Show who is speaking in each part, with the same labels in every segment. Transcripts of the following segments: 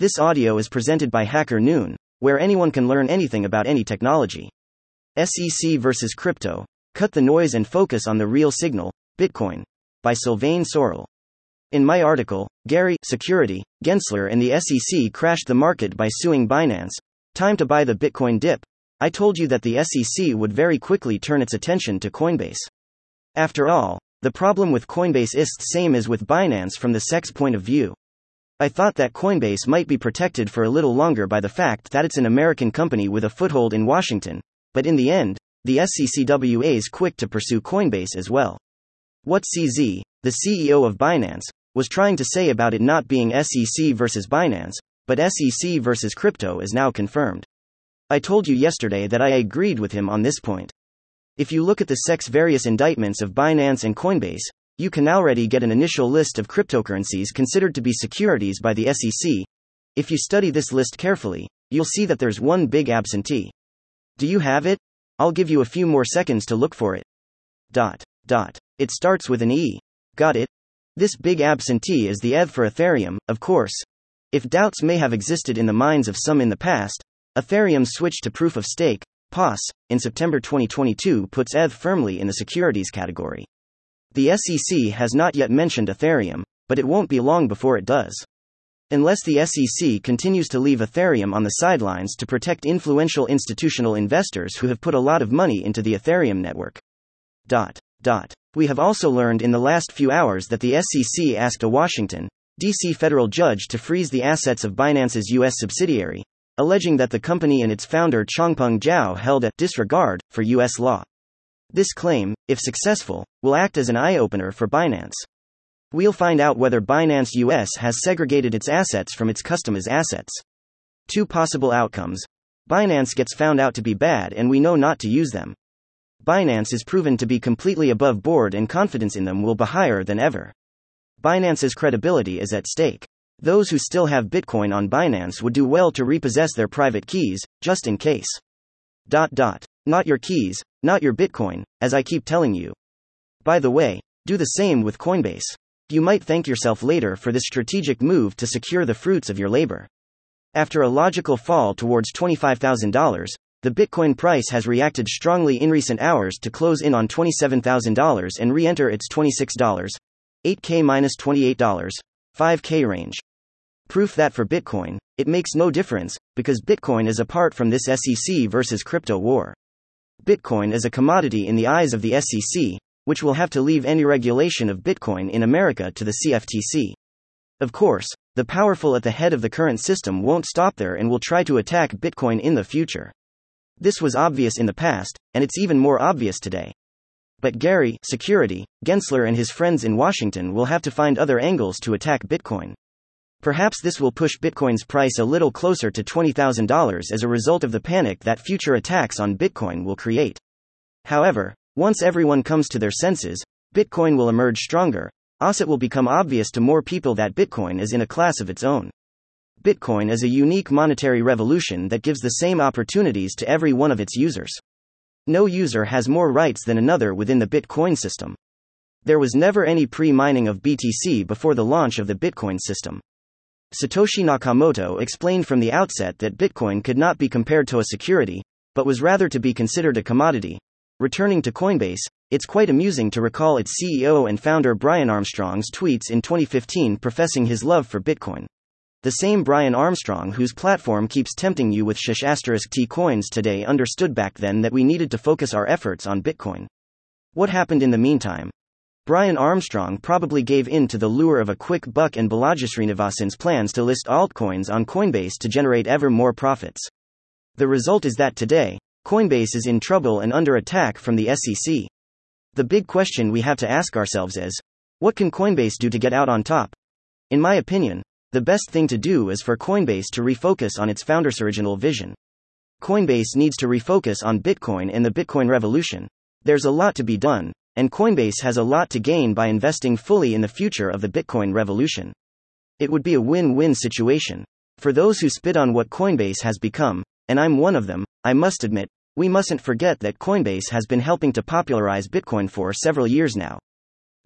Speaker 1: This audio is presented by HackerNoon, where anyone can learn anything about any technology. SEC versus Crypto Cut the Noise and Focus on the Real Signal, Bitcoin. By Sylvain Saurel. In my article, Gary, Security, Gensler, and the SEC crashed the market by suing Binance. Time to buy the Bitcoin dip. I told you that the SEC would very quickly turn its attention to Coinbase. After all, the problem with Coinbase is the same as with Binance from the SEC's point of view. I thought that Coinbase might be protected for a little longer by the fact that it's an American company with a foothold in Washington, but in the end, the SECWA is quick to pursue Coinbase as well. What CZ, the CEO of Binance, was trying to say about it not being SEC versus Binance, but SEC versus crypto is now confirmed. I told you yesterday that I agreed with him on this point. If you look at the SEC's various indictments of Binance and Coinbase, you can already get an initial list of cryptocurrencies considered to be securities by the SEC. If you study this list carefully, you'll see that there's one big absentee. Do you have it? I'll give you a few more seconds to look for it. Dot. Dot. It starts with an E. Got it? This big absentee is the ETH for Ethereum, of course. If doubts may have existed in the minds of some in the past, Ethereum's switch to proof of stake, POS, in September 2022 puts ETH firmly in the securities category. The SEC has not yet mentioned Ethereum, but it won't be long before it does. Unless the SEC continues to leave Ethereum on the sidelines to protect influential institutional investors who have put a lot of money into the Ethereum network. Dot. Dot. We have also learned in the last few hours that the SEC asked a Washington, D.C. federal judge to freeze the assets of Binance's U.S. subsidiary, alleging that the company and its founder Changpeng Zhao held a disregard for U.S. law. This claim, if successful, will act as an eye opener for Binance. We'll find out whether Binance US has segregated its assets from its customers' assets. Two possible outcomes. Binance gets found out to be bad and we know not to use them. Binance is proven to be completely above board and confidence in them will be higher than ever. Binance's credibility is at stake. Those who still have Bitcoin on Binance would do well to repossess their private keys, just in case. Dot dot. Not your keys, not your Bitcoin, as I keep telling you. By the way, do the same with Coinbase. You might thank yourself later for this strategic move to secure the fruits of your labor. After a logical fall towards $25,000, the Bitcoin price has reacted strongly in recent hours to close in on $27,000 and re enter its $26, 8K minus $28, 5K range. Proof that for Bitcoin, it makes no difference, because Bitcoin is apart from this SEC versus crypto war. Bitcoin is a commodity in the eyes of the SEC, which will have to leave any regulation of Bitcoin in America to the CFTC. Of course, the powerful at the head of the current system won't stop there and will try to attack Bitcoin in the future. This was obvious in the past, and it's even more obvious today. But Gary, security, Gensler and his friends in Washington will have to find other angles to attack Bitcoin. Perhaps this will push Bitcoin's price a little closer to $20,000 as a result of the panic that future attacks on Bitcoin will create. However, once everyone comes to their senses, Bitcoin will emerge stronger, as it will become obvious to more people that Bitcoin is in a class of its own. Bitcoin is a unique monetary revolution that gives the same opportunities to every one of its users. No user has more rights than another within the Bitcoin system. There was never any pre mining of BTC before the launch of the Bitcoin system. Satoshi Nakamoto explained from the outset that Bitcoin could not be compared to a security, but was rather to be considered a commodity. Returning to Coinbase, it's quite amusing to recall its CEO and founder Brian Armstrong's tweets in 2015 professing his love for Bitcoin. The same Brian Armstrong whose platform keeps tempting you with shish asterisk T coins today understood back then that we needed to focus our efforts on Bitcoin. What happened in the meantime? Brian Armstrong probably gave in to the lure of a quick buck and Balaji Srinivasan's plans to list altcoins on Coinbase to generate ever more profits. The result is that today, Coinbase is in trouble and under attack from the SEC. The big question we have to ask ourselves is what can Coinbase do to get out on top? In my opinion, the best thing to do is for Coinbase to refocus on its founder's original vision. Coinbase needs to refocus on Bitcoin and the Bitcoin revolution. There's a lot to be done, and Coinbase has a lot to gain by investing fully in the future of the Bitcoin revolution. It would be a win win situation. For those who spit on what Coinbase has become, and I'm one of them, I must admit, we mustn't forget that Coinbase has been helping to popularize Bitcoin for several years now.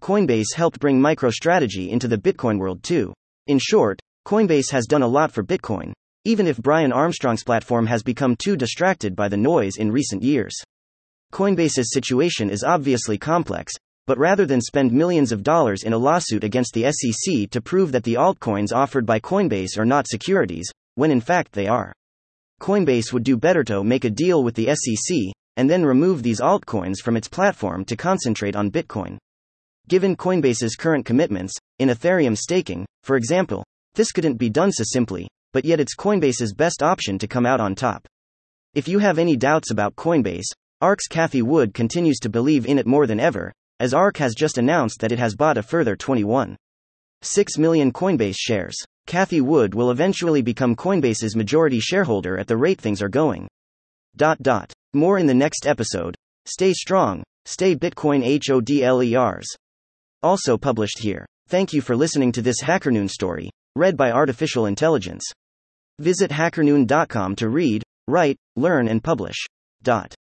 Speaker 1: Coinbase helped bring MicroStrategy into the Bitcoin world too. In short, Coinbase has done a lot for Bitcoin, even if Brian Armstrong's platform has become too distracted by the noise in recent years. Coinbase's situation is obviously complex, but rather than spend millions of dollars in a lawsuit against the SEC to prove that the altcoins offered by Coinbase are not securities, when in fact they are, Coinbase would do better to make a deal with the SEC and then remove these altcoins from its platform to concentrate on Bitcoin. Given Coinbase's current commitments, in Ethereum staking, for example, this couldn't be done so simply, but yet it's Coinbase's best option to come out on top. If you have any doubts about Coinbase, ARK's Cathie Wood continues to believe in it more than ever, as ARK has just announced that it has bought a further 21.6 million Coinbase shares. Cathie Wood will eventually become Coinbase's majority shareholder at the rate things are going. Dot dot. More in the next episode. Stay strong, stay Bitcoin HODLERs. Also published here. Thank you for listening to this HackerNoon story, read by Artificial Intelligence. Visit hackerNoon.com to read, write, learn, and publish. Dot.